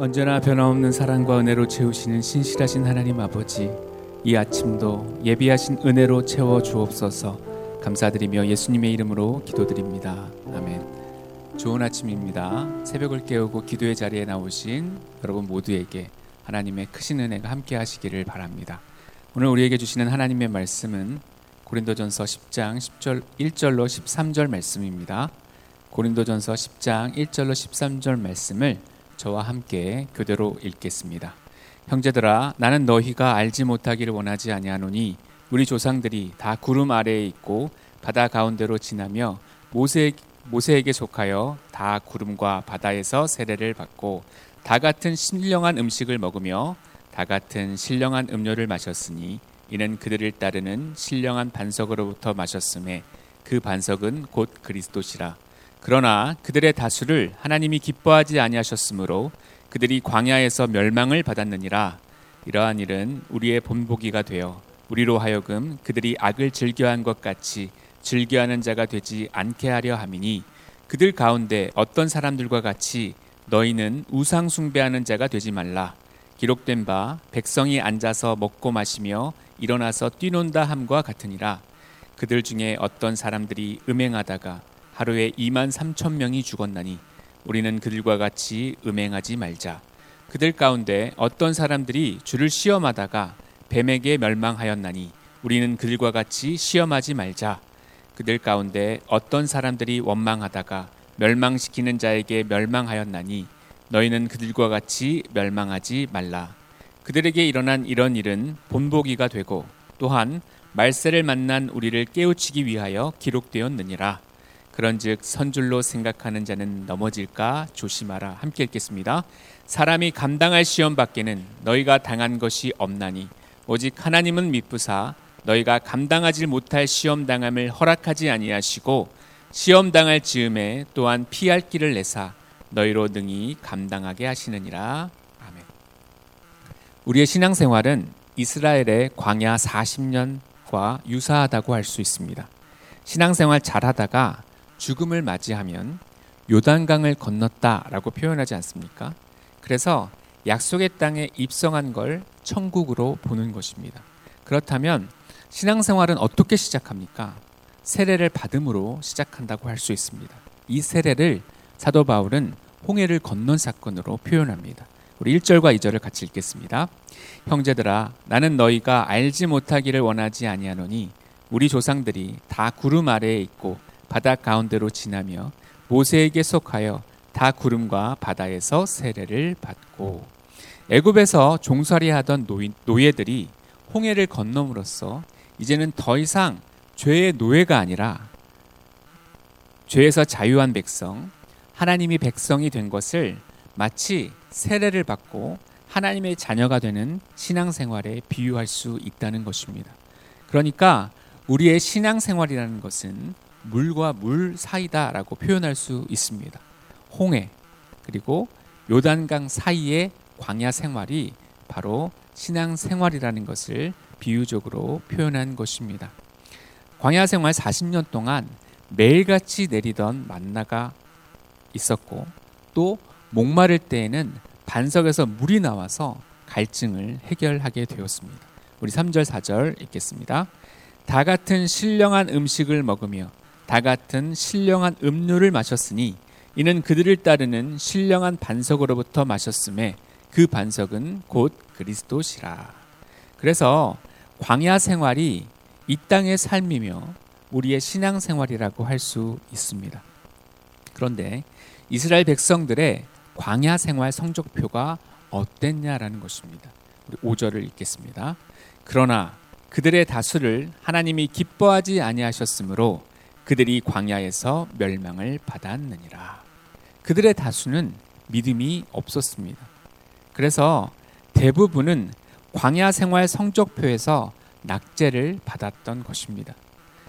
언제나 변함없는 사랑과 은혜로 채우시는 신실하신 하나님 아버지, 이 아침도 예비하신 은혜로 채워 주옵소서. 감사드리며 예수님의 이름으로 기도드립니다. 아멘. 좋은 아침입니다. 새벽을 깨우고 기도의 자리에 나오신 여러분 모두에게 하나님의 크신 은혜가 함께 하시기를 바랍니다. 오늘 우리에게 주시는 하나님의 말씀은 고린도전서 10장 10절 1절로 13절 말씀입니다. 고린도전서 10장 1절로 13절 말씀을 저와 함께 교대로 읽겠습니다. 형제들아 나는 너희가 알지 못하기를 원하지 아니하노니 우리 조상들이 다 구름 아래에 있고 바다 가운데로 지나며 모세 모세에게 속하여 다 구름과 바다에서 세례를 받고 다 같은 신령한 음식을 먹으며 다 같은 신령한 음료를 마셨으니 이는 그들을 따르는 신령한 반석으로부터 마셨음에 그 반석은 곧 그리스도시라 그러나 그들의 다수를 하나님이 기뻐하지 아니하셨으므로 그들이 광야에서 멸망을 받았느니라. 이러한 일은 우리의 본보기가 되어 우리로 하여금 그들이 악을 즐겨한 것 같이 즐겨하는 자가 되지 않게 하려 함이니 그들 가운데 어떤 사람들과 같이 너희는 우상 숭배하는 자가 되지 말라. 기록된 바 백성이 앉아서 먹고 마시며 일어나서 뛰논다 함과 같으니라. 그들 중에 어떤 사람들이 음행하다가 하루에 2만 3천 명이 죽었나니 우리는 그들과 같이 음행하지 말자. 그들 가운데 어떤 사람들이 주를 시험하다가 뱀에게 멸망하였나니 우리는 그들과 같이 시험하지 말자. 그들 가운데 어떤 사람들이 원망하다가 멸망시키는 자에게 멸망하였나니 너희는 그들과 같이 멸망하지 말라. 그들에게 일어난 이런 일은 본보기가 되고 또한 말세를 만난 우리를 깨우치기 위하여 기록되었느니라. 그런즉 선줄로 생각하는 자는 넘어질까 조심하라. 함께 읽겠습니다. 사람이 감당할 시험 밖에는 너희가 당한 것이 없나니 오직 하나님은 미쁘사 너희가 감당하지 못할 시험 당함을 허락하지 아니하시고 시험 당할 즈음에 또한 피할 길을 내사 너희로 능히 감당하게 하시느니라. 아멘. 우리의 신앙생활은 이스라엘의 광야 40년과 유사하다고 할 수 있습니다. 신앙생활 잘하다가 죽음을 맞이하면 요단강을 건넜다라고 표현하지 않습니까? 그래서 약속의 땅에 입성한 걸 천국으로 보는 것입니다. 그렇다면 신앙생활은 어떻게 시작합니까? 세례를 받음으로 시작한다고 할 수 있습니다. 이 세례를 사도 바울은 홍해를 건넌 사건으로 표현합니다. 우리 1절과 2절을 같이 읽겠습니다. 형제들아 나는 너희가 알지 못하기를 원하지 아니하노니 우리 조상들이 다 구름 아래에 있고 바다 가운데로 지나며 모세에게 속하여 다 구름과 바다에서 세례를 받고 애굽에서 종살이 하던 노예들이 홍해를 건너므로써 이제는 더 이상 죄의 노예가 아니라 죄에서 자유한 백성, 하나님이 백성이 된 것을 마치 세례를 받고 하나님의 자녀가 되는 신앙생활에 비유할 수 있다는 것입니다. 그러니까 우리의 신앙생활이라는 것은 물과 물 사이다라고 표현할 수 있습니다. 홍해 그리고 요단강 사이의 광야 생활이 바로 신앙 생활이라는 것을 비유적으로 표현한 것입니다. 광야 생활 40년 동안 매일같이 내리던 만나가 있었고 또 목마를 때에는 반석에서 물이 나와서 갈증을 해결하게 되었습니다. 우리 3절 4절 읽겠습니다. 다 같은 신령한 음식을 먹으며 다 같은 신령한 음료를 마셨으니 이는 그들을 따르는 신령한 반석으로부터 마셨음에 그 반석은 곧 그리스도시라. 그래서 광야 생활이 이 땅의 삶이며 우리의 신앙 생활이라고 할 수 있습니다. 그런데 이스라엘 백성들의 광야 생활 성적표가 어땠냐라는 것입니다. 우리 5절을 읽겠습니다. 그러나 그들의 다수를 하나님이 기뻐하지 아니하셨으므로 그들이 광야에서 멸망을 받았느니라. 그들의 다수는 믿음이 없었습니다. 그래서 대부분은 광야 생활 성적표에서 낙제를 받았던 것입니다.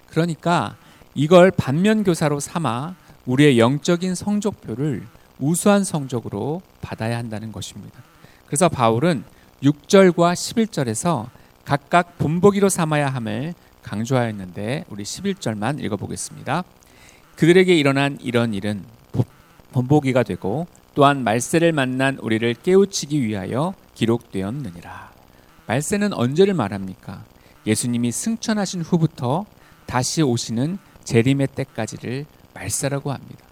그러니까 이걸 반면교사로 삼아 우리의 영적인 성적표를 우수한 성적으로 받아야 한다는 것입니다. 그래서 바울은 6절과 11절에서 각각 본보기로 삼아야 함을 강조하였는데 우리 11절만 읽어보겠습니다. 그들에게 일어난 이런 일은 본보기가 되고 또한 말세를 만난 우리를 깨우치기 위하여 기록되었느니라. 말세는 언제를 말합니까? 예수님이 승천하신 후부터 다시 오시는 재림의 때까지를 말세라고 합니다.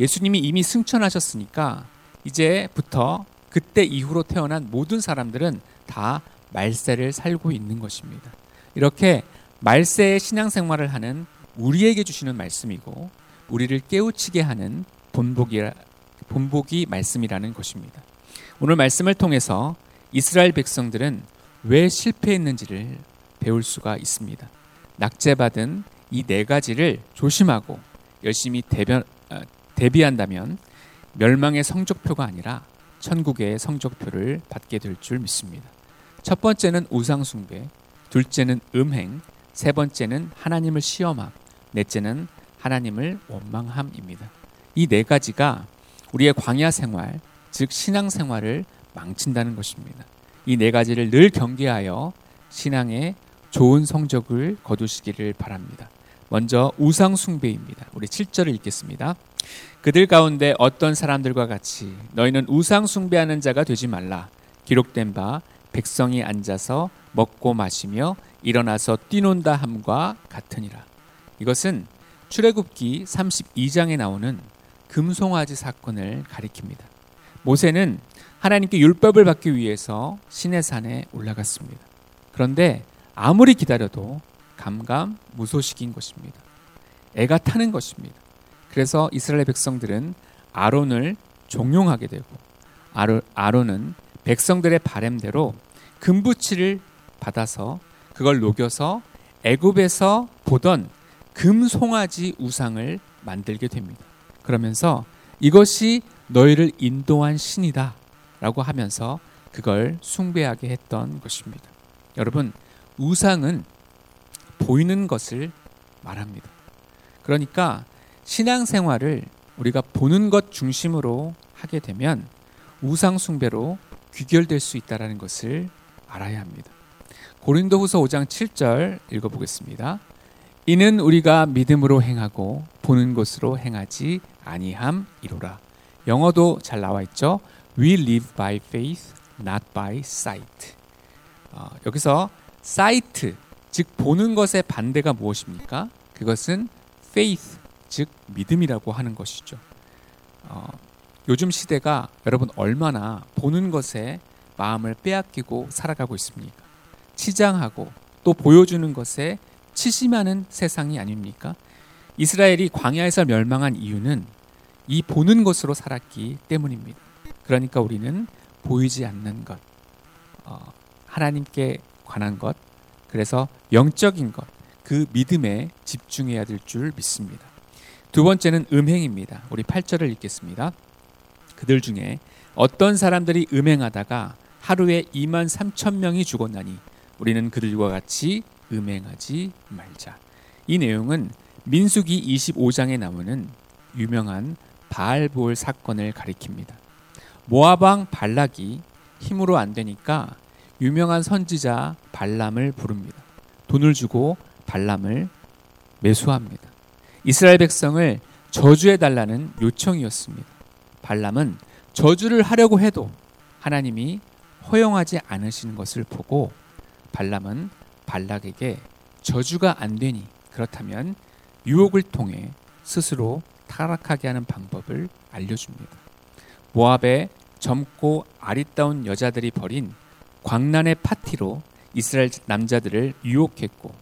예수님이 이미 승천하셨으니까 이제부터 그때 이후로 태어난 모든 사람들은 다 말세를 살고 있는 것입니다. 이렇게 말세의 신앙생활을 하는 우리에게 주시는 말씀이고 우리를 깨우치게 하는 본보기 본보기 말씀이라는 것입니다. 오늘 말씀을 통해서 이스라엘 백성들은 왜 실패했는지를 배울 수가 있습니다. 낙제받은 이 네 가지를 조심하고 열심히 대변, 어, 대비한다면 멸망의 성적표가 아니라 천국의 성적표를 받게 될 줄 믿습니다. 첫 번째는 우상숭배, 둘째는 음행, 세 번째는 하나님을 시험함, 넷째는 하나님을 원망함입니다. 이 네 가지가 우리의 광야 생활, 즉 신앙 생활을 망친다는 것입니다. 이 네 가지를 늘 경계하여 신앙의 좋은 성적을 거두시기를 바랍니다. 먼저 우상 숭배입니다. 우리 7절을 읽겠습니다. 그들 가운데 어떤 사람들과 같이 너희는 우상 숭배하는 자가 되지 말라. 기록된 바 백성이 앉아서 먹고 마시며 일어나서 뛰논다 함과 같으니라. 이것은 출애굽기 32장에 나오는 금송아지 사건을 가리킵니다. 모세는 하나님께 율법을 받기 위해서 시내산에 올라갔습니다. 그런데 아무리 기다려도 감감 무소식인 것입니다. 애가 타는 것입니다. 그래서 이스라엘 백성들은 아론을 종용하게 되고 아론은 백성들의 바램대로 금부치를 받아서 그걸 녹여서 애굽에서 보던 금송아지 우상을 만들게 됩니다. 그러면서 이것이 너희를 인도한 신이다 라고 하면서 그걸 숭배하게 했던 것입니다. 여러분, 우상은 보이는 것을 말합니다. 그러니까 신앙생활을 우리가 보는 것 중심으로 하게 되면 우상숭배로 귀결될 수 있다는 것을 알아야 합니다. 고린도후서 5장 7절 읽어보겠습니다. 이는 우리가 믿음으로 행하고 보는 것으로 행하지 아니함이로라. 영어도 잘 나와 있죠. We live by faith, not by sight. 어, 여기서 sight 즉 보는 것의 반대가 무엇입니까? 그것은 faith 즉 믿음이라고 하는 것이죠. 어, 요즘 시대가 여러분 얼마나 보는 것에 마음을 빼앗기고 살아가고 있습니까? 치장하고 또 보여주는 것에 치심하는 세상이 아닙니까? 이스라엘이 광야에서 멸망한 이유는 이 보는 것으로 살았기 때문입니다. 그러니까 우리는 보이지 않는 것, 어, 하나님께 관한 것, 그래서 영적인 것, 그 믿음에 집중해야 될 줄 믿습니다. 두 번째는 음행입니다. 우리 8절을 읽겠습니다. 그들 중에 어떤 사람들이 음행하다가 하루에 2만 3천 명이 죽었나니 우리는 그들과 같이 음행하지 말자. 이 내용은 민수기 25장에 나오는 유명한 바알볼 사건을 가리킵니다. 모아방 발락이 힘으로 안 되니까 유명한 선지자 발람을 부릅니다. 돈을 주고 발람을 매수합니다. 이스라엘 백성을 저주해 달라는 요청이었습니다. 발람은 저주를 하려고 해도 하나님이 허용하지 않으시는 것을 보고 발람은 발락에게 저주가 안 되니 그렇다면 유혹을 통해 스스로 타락하게 하는 방법을 알려줍니다. 모압의 젊고 아리따운 여자들이 벌인 광란의 파티로 이스라엘 남자들을 유혹했고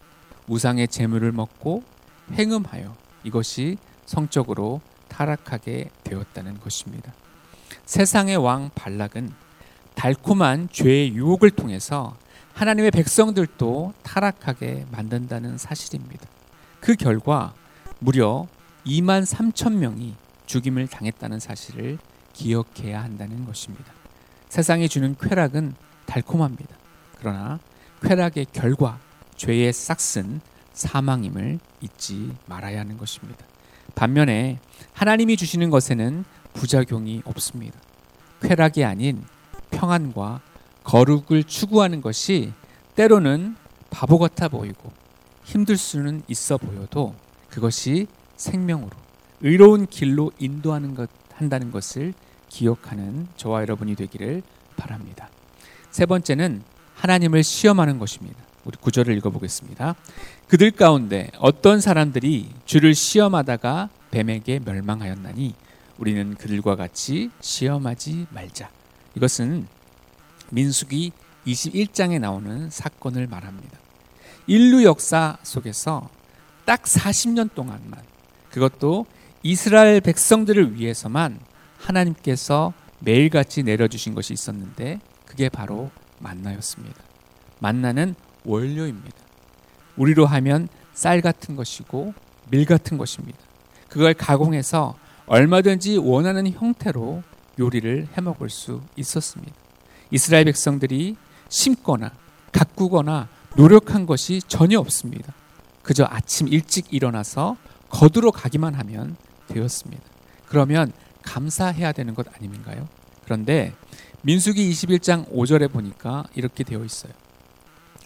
우상의 재물을 먹고 행음하여 이것이 성적으로 타락하게 되었다는 것입니다. 세상의 왕 발락은 달콤한 죄의 유혹을 통해서 하나님의 백성들도 타락하게 만든다는 사실입니다. 그 결과 무려 2만 3천 명이 죽임을 당했다는 사실을 기억해야 한다는 것입니다. 세상이 주는 쾌락은 달콤합니다. 그러나 쾌락의 결과, 죄의 싹슨 사망임을 잊지 말아야 하는 것입니다. 반면에 하나님이 주시는 것에는 부작용이 없습니다. 쾌락이 아닌 평안과 거룩을 추구하는 것이 때로는 바보 같아 보이고 힘들 수는 있어 보여도 그것이 생명으로 의로운 길로 인도하는 것 한다는 것을 기억하는 저와 여러분이 되기를 바랍니다. 세 번째는 하나님을 시험하는 것입니다. 우리 구절을 읽어보겠습니다. 그들 가운데 어떤 사람들이 주를 시험하다가 뱀에게 멸망하였나니 우리는 그들과 같이 시험하지 말자. 이것은 민수기 21장에 나오는 사건을 말합니다. 인류 역사 속에서 딱 40년 동안만 그것도 이스라엘 백성들을 위해서만 하나님께서 매일같이 내려주신 것이 있었는데 그게 바로 만나였습니다. 만나는 원료입니다. 우리로 하면 쌀 같은 것이고 밀 같은 것입니다. 그걸 가공해서 얼마든지 원하는 형태로 요리를 해 먹을 수 있었습니다. 이스라엘 백성들이 심거나 가꾸거나 노력한 것이 전혀 없습니다. 그저 아침 일찍 일어나서 거두러 가기만 하면 되었습니다. 그러면 감사해야 되는 것 아닌가요? 그런데 민수기 21장 5절에 보니까 이렇게 되어 있어요.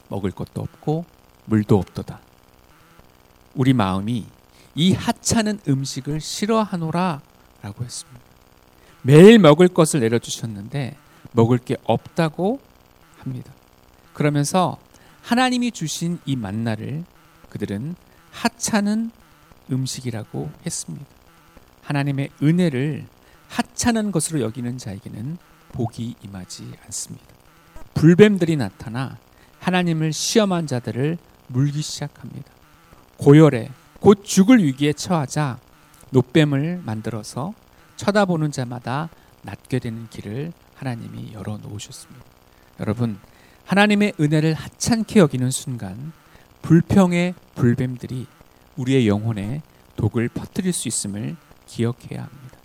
먹을 것도 없고 물도 없도다. 우리 마음이 이 하찮은 음식을 싫어하노라 라고 했습니다. 매일 먹을 것을 내려주셨는데 먹을 게 없다고 합니다. 그러면서 하나님이 주신 이 만나를 그들은 하찮은 음식이라고 했습니다. 하나님의 은혜를 하찮은 것으로 여기는 자에게는 복이 임하지 않습니다. 불뱀들이 나타나 하나님을 시험한 자들을 물기 시작합니다. 고열에 곧 죽을 위기에 처하자 노뱀을 만들어서 쳐다보는 자마다 낫게 되는 길을 하나님이 열어 놓으셨습니다. 여러분, 하나님의 은혜를 하찮게 여기는 순간 불평의 불뱀들이 우리의 영혼에 독을 퍼뜨릴 수 있음을 기억해야 합니다.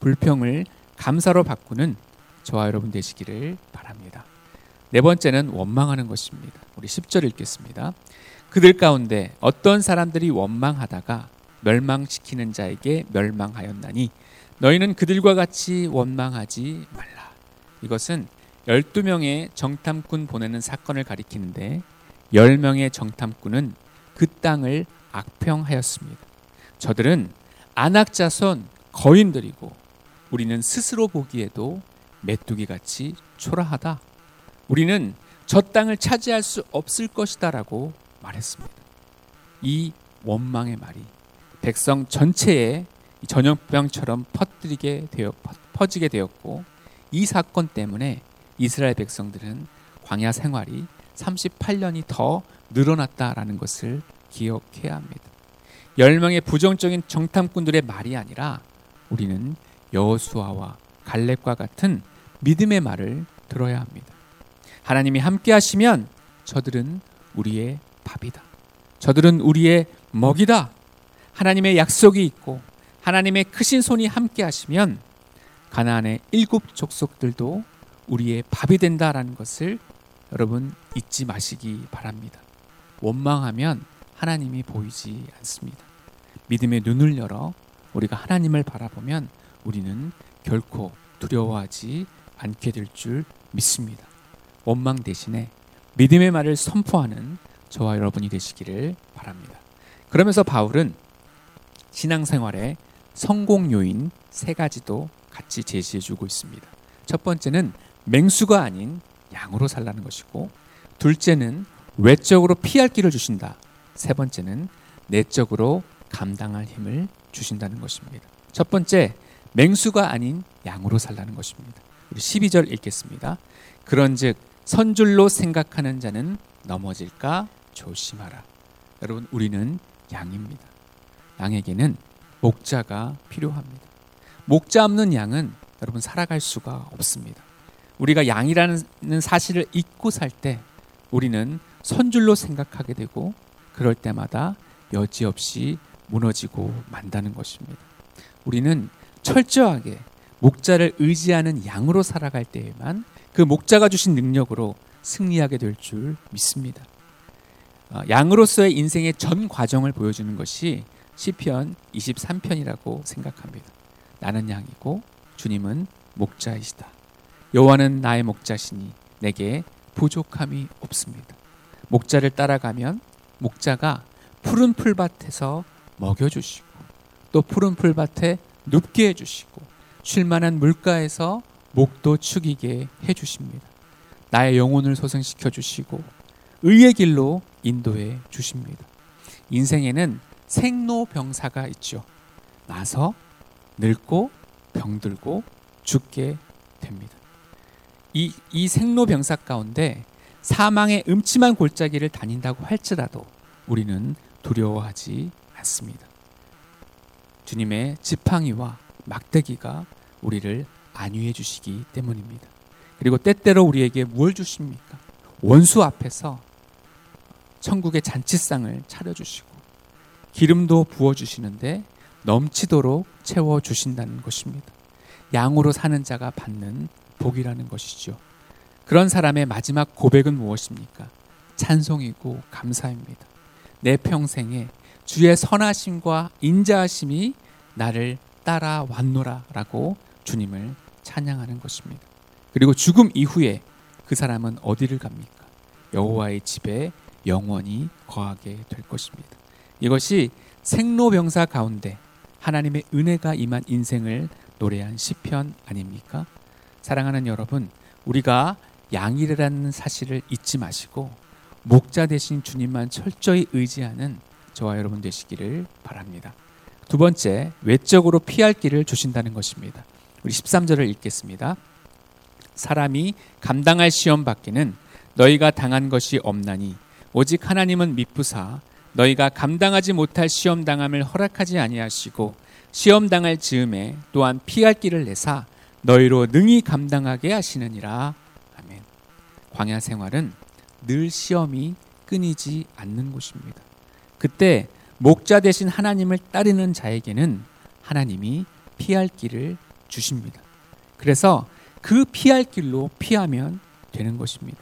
불평을 감사로 바꾸는 저와 여러분 되시기를 바랍니다. 네 번째는 원망하는 것입니다. 우리 10절 읽겠습니다. 그들 가운데 어떤 사람들이 원망하다가 멸망시키는 자에게 멸망하였나니 너희는 그들과 같이 원망하지 말라. 이것은 12명의 정탐꾼 보내는 사건을 가리키는데 10명의 정탐꾼은 그 땅을 악평하였습니다. 저들은 안악자손 거인들이고 우리는 스스로 보기에도 메뚜기 같이 초라하다. 우리는 저 땅을 차지할 수 없을 것이다라고 말했습니다. 이 원망의 말이 백성 전체에 전염병처럼 퍼뜨리게 되어 퍼지게 되었고 이 사건 때문에 이스라엘 백성들은 광야 생활이 38년이 더 늘어났다라는 것을 기억해야 합니다. 열명의 부정적인 정탐꾼들의 말이 아니라 우리는 여호수아와 갈렙과 같은 믿음의 말을 들어야 합니다. 하나님이 함께 하시면 저들은 우리의 밥이다. 저들은 우리의 먹이다. 하나님의 약속이 있고 하나님의 크신 손이 함께 하시면 가나안의 일곱 족속들도 우리의 밥이 된다라는 것을 여러분 잊지 마시기 바랍니다. 원망하면 하나님이 보이지 않습니다. 믿음의 눈을 열어 우리가 하나님을 바라보면 우리는 결코 두려워하지 않게 될 줄 믿습니다. 원망 대신에 믿음의 말을 선포하는 저와 여러분이 되시기를 바랍니다. 그러면서 바울은 신앙생활의 성공 요인 세 가지도 같이 제시해 주고 있습니다. 첫 번째는 맹수가 아닌 양으로 살라는 것이고 둘째는 외적으로 피할 길을 주신다. 세 번째는 내적으로 감당할 힘을 주신다는 것입니다. 첫 번째, 맹수가 아닌 양으로 살라는 것입니다. 우리 12절 읽겠습니다. 그런즉 선줄로 생각하는 자는 넘어질까 조심하라. 여러분, 우리는 양입니다. 양에게는 목자가 필요합니다. 목자 없는 양은 여러분 살아갈 수가 없습니다. 우리가 양이라는 사실을 잊고 살 때 우리는 선줄로 생각하게 되고 그럴 때마다 여지없이 무너지고 만다는 것입니다. 우리는 철저하게 목자를 의지하는 양으로 살아갈 때에만 그 목자가 주신 능력으로 승리하게 될 줄 믿습니다. 어, 양으로서의 인생의 전 과정을 보여주는 것이 시편 23편이라고 생각합니다. 나는 양이고 주님은 목자이시다. 여호와는 나의 목자시니 내게 부족함이 없습니다. 목자를 따라가면 목자가 푸른 풀밭에서 먹여주시고 또 푸른 풀밭에 눕게 해주시고 쉴만한 물가에서 목도 축이게 해주십니다. 나의 영혼을 소생시켜 주시고 의의 길로 인도해 주십니다. 인생에는 생로병사가 있죠. 나서 늙고 병들고 죽게 됩니다. 이, 이 생로병사 가운데 사망의 음침한 골짜기를 다닌다고 할지라도 우리는 두려워하지 않습니다. 주님의 지팡이와 막대기가 우리를 안위해 주시기 때문입니다. 그리고 때때로 우리에게 무엇 주십니까? 원수 앞에서 천국의 잔치상을 차려주시고 기름도 부어주시는데 넘치도록 채워 주신다는 것입니다. 양으로 사는 자가 받는 복이라는 것이죠. 그런 사람의 마지막 고백은 무엇입니까? 찬송이고 감사입니다. 내 평생에 주의 선하심과 인자하심이 나를 따라왔노라라고 주님을 찬양하는 것입니다. 그리고 죽음 이후에 그 사람은 어디를 갑니까? 여호와의 집에 영원히 거하게 될 것입니다. 이것이 생로병사 가운데 하나님의 은혜가 임한 인생을 노래한 시편 아닙니까? 사랑하는 여러분, 우리가 양이라는 사실을 잊지 마시고 목자 되신 주님만 철저히 의지하는 저와 여러분 되시기를 바랍니다. 두 번째, 외적으로 피할 길을 주신다는 것입니다. 우리 13절을 읽겠습니다. 사람이 감당할 시험 받기는 너희가 당한 것이 없나니 오직 하나님은 미쁘사 너희가 감당하지 못할 시험 당함을 허락하지 아니하시고 시험 당할 즈음에 또한 피할 길을 내사 너희로 능히 감당하게 하시느니라. 아멘. 광야 생활은 늘 시험이 끊이지 않는 곳입니다. 그때 목자 대신 하나님을 따르는 자에게는 하나님이 피할 길을 주십니다. 그래서 그 피할 길로 피하면 되는 것입니다.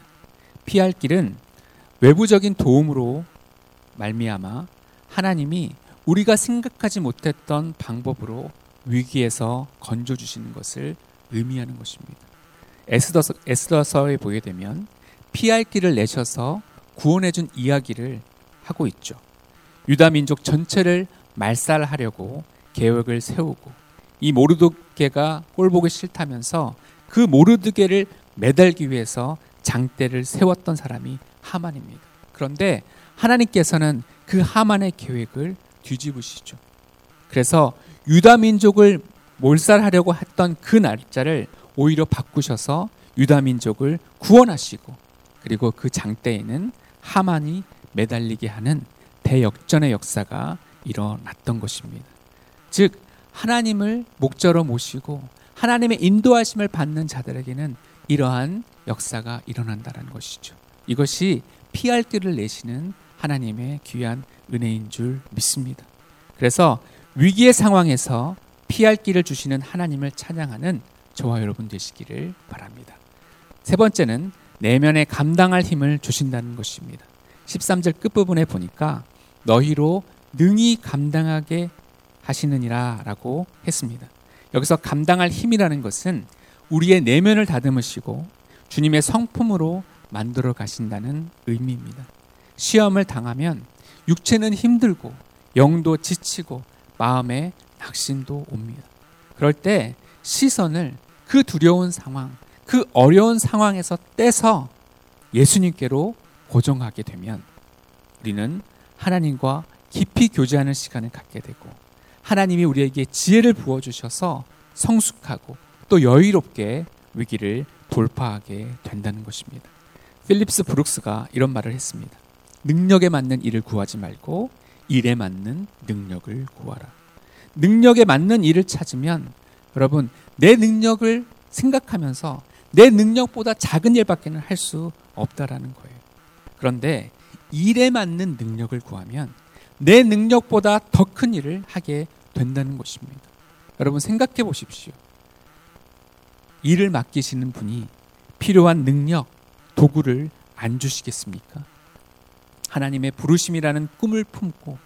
피할 길은 외부적인 도움으로 말미암아 하나님이 우리가 생각하지 못했던 방법으로 위기에서 건져 주시는 것을 의미하는 것입니다. 에스더서, 에스더서에 보게 되면 피할 길을 내셔서 구원해 준 이야기를 하고 있죠. 유다 민족 전체를 말살하려고 계획을 세우고 이 모르드게가 꼴보기 싫다면서 그 모르드게를 매달기 위해서 장대를 세웠던 사람이 하만입니다. 그런데 하나님께서는 그 하만의 계획을 뒤집으시죠. 그래서 유다 민족을 몰살하려고 했던 그 날짜를 오히려 바꾸셔서 유다 민족을 구원하시고 그리고 그 장대에는 하만이 매달리게 하는 대역전의 역사가 일어났던 것입니다. 즉 하나님을 목자로 모시고 하나님의 인도하심을 받는 자들에게는 이러한 역사가 일어난다는 것이죠. 이것이 피할 길을 내시는 하나님의 귀한 은혜인 줄 믿습니다. 그래서 위기의 상황에서 피할 길을 주시는 하나님을 찬양하는 저와 여러분 되시기를 바랍니다. 세 번째는 내면에 감당할 힘을 주신다는 것입니다. 13절 끝부분에 보니까 너희로 능히 감당하게 하시느니라 라고 했습니다. 여기서 감당할 힘이라는 것은 우리의 내면을 다듬으시고 주님의 성품으로 만들어 가신다는 의미입니다. 시험을 당하면 육체는 힘들고 영도 지치고 마음에 낙심도 옵니다. 그럴 때 시선을 그 두려운 상황, 그 어려운 상황에서 떼서 예수님께로 고정하게 되면 우리는 하나님과 깊이 교제하는 시간을 갖게 되고 하나님이 우리에게 지혜를 부어주셔서 성숙하고 또 여유롭게 위기를 돌파하게 된다는 것입니다. 필립스 브룩스가 이런 말을 했습니다. 능력에 맞는 일을 구하지 말고 일에 맞는 능력을 구하라. 능력에 맞는 일을 찾으면 여러분 내 능력을 생각하면서 내 능력보다 작은 일밖에는 할 수 없다라는 거예요. 그런데 일에 맞는 능력을 구하면 내 능력보다 더 큰 일을 하게 된다는 것입니다. 여러분 생각해 보십시오. 일을 맡기시는 분이 필요한 능력, 도구를 안 주시겠습니까? 하나님의 부르심이라는 꿈을 품고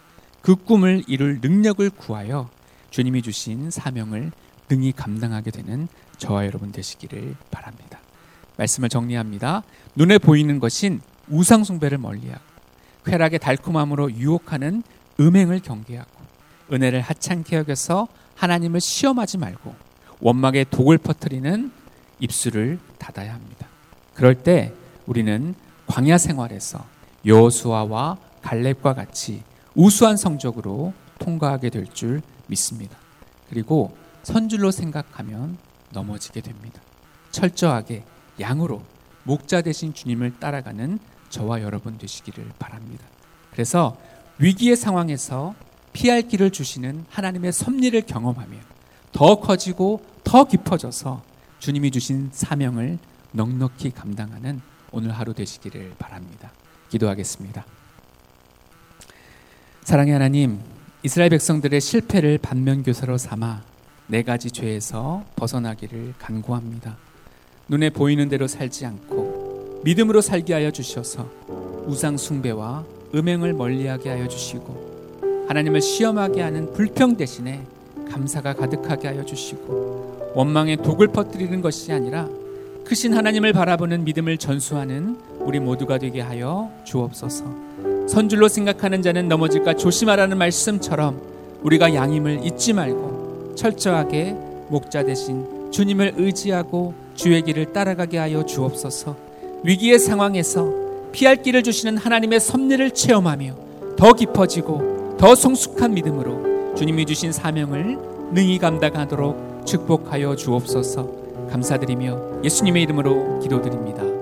그 꿈을 이룰 능력을 구하여 주님이 주신 사명을 능히 감당하게 되는 저와 여러분 되시기를 바랍니다. 말씀을 정리합니다. 눈에 보이는 것인 우상숭배를 멀리하고 쾌락의 달콤함으로 유혹하는 음행을 경계하고 은혜를 하찮게 여겨서 하나님을 시험하지 말고 원막에 독을 퍼뜨리는 입술을 닫아야 합니다. 그럴 때 우리는 광야 생활에서 여호수아와 갈렙과 같이 우수한 성적으로 통과하게 될 줄 믿습니다. 그리고 선줄로 생각하면 넘어지게 됩니다. 철저하게 양으로 목자 대신 주님을 따라가는 저와 여러분 되시기를 바랍니다. 그래서 위기의 상황에서 피할 길을 주시는 하나님의 섭리를 경험하며 더 커지고 더 깊어져서 주님이 주신 사명을 넉넉히 감당하는 오늘 하루 되시기를 바랍니다. 기도하겠습니다. 사랑의 하나님, 이스라엘 백성들의 실패를 반면교사로 삼아 네 가지 죄에서 벗어나기를 간구합니다. 눈에 보이는 대로 살지 않고 믿음으로 살게 하여 주셔서 우상 숭배와 음행을 멀리하게 하여 주시고 하나님을 시험하게 하는 불평 대신에 감사가 가득하게 하여 주시고 원망에 독을 퍼뜨리는 것이 아니라 크신 하나님을 바라보는 믿음을 전수하는 우리 모두가 되게 하여 주옵소서. 선줄로 생각하는 자는 넘어질까 조심하라는 말씀처럼 우리가 양임을 잊지 말고 철저하게 목자 대신 주님을 의지하고 주의 길을 따라가게 하여 주옵소서. 위기의 상황에서 피할 길을 주시는 하나님의 섭리를 체험하며 더 깊어지고 더 성숙한 믿음으로 주님이 주신 사명을 능히 감당하도록 축복하여 주옵소서. 감사드리며 예수님의 이름으로 기도드립니다.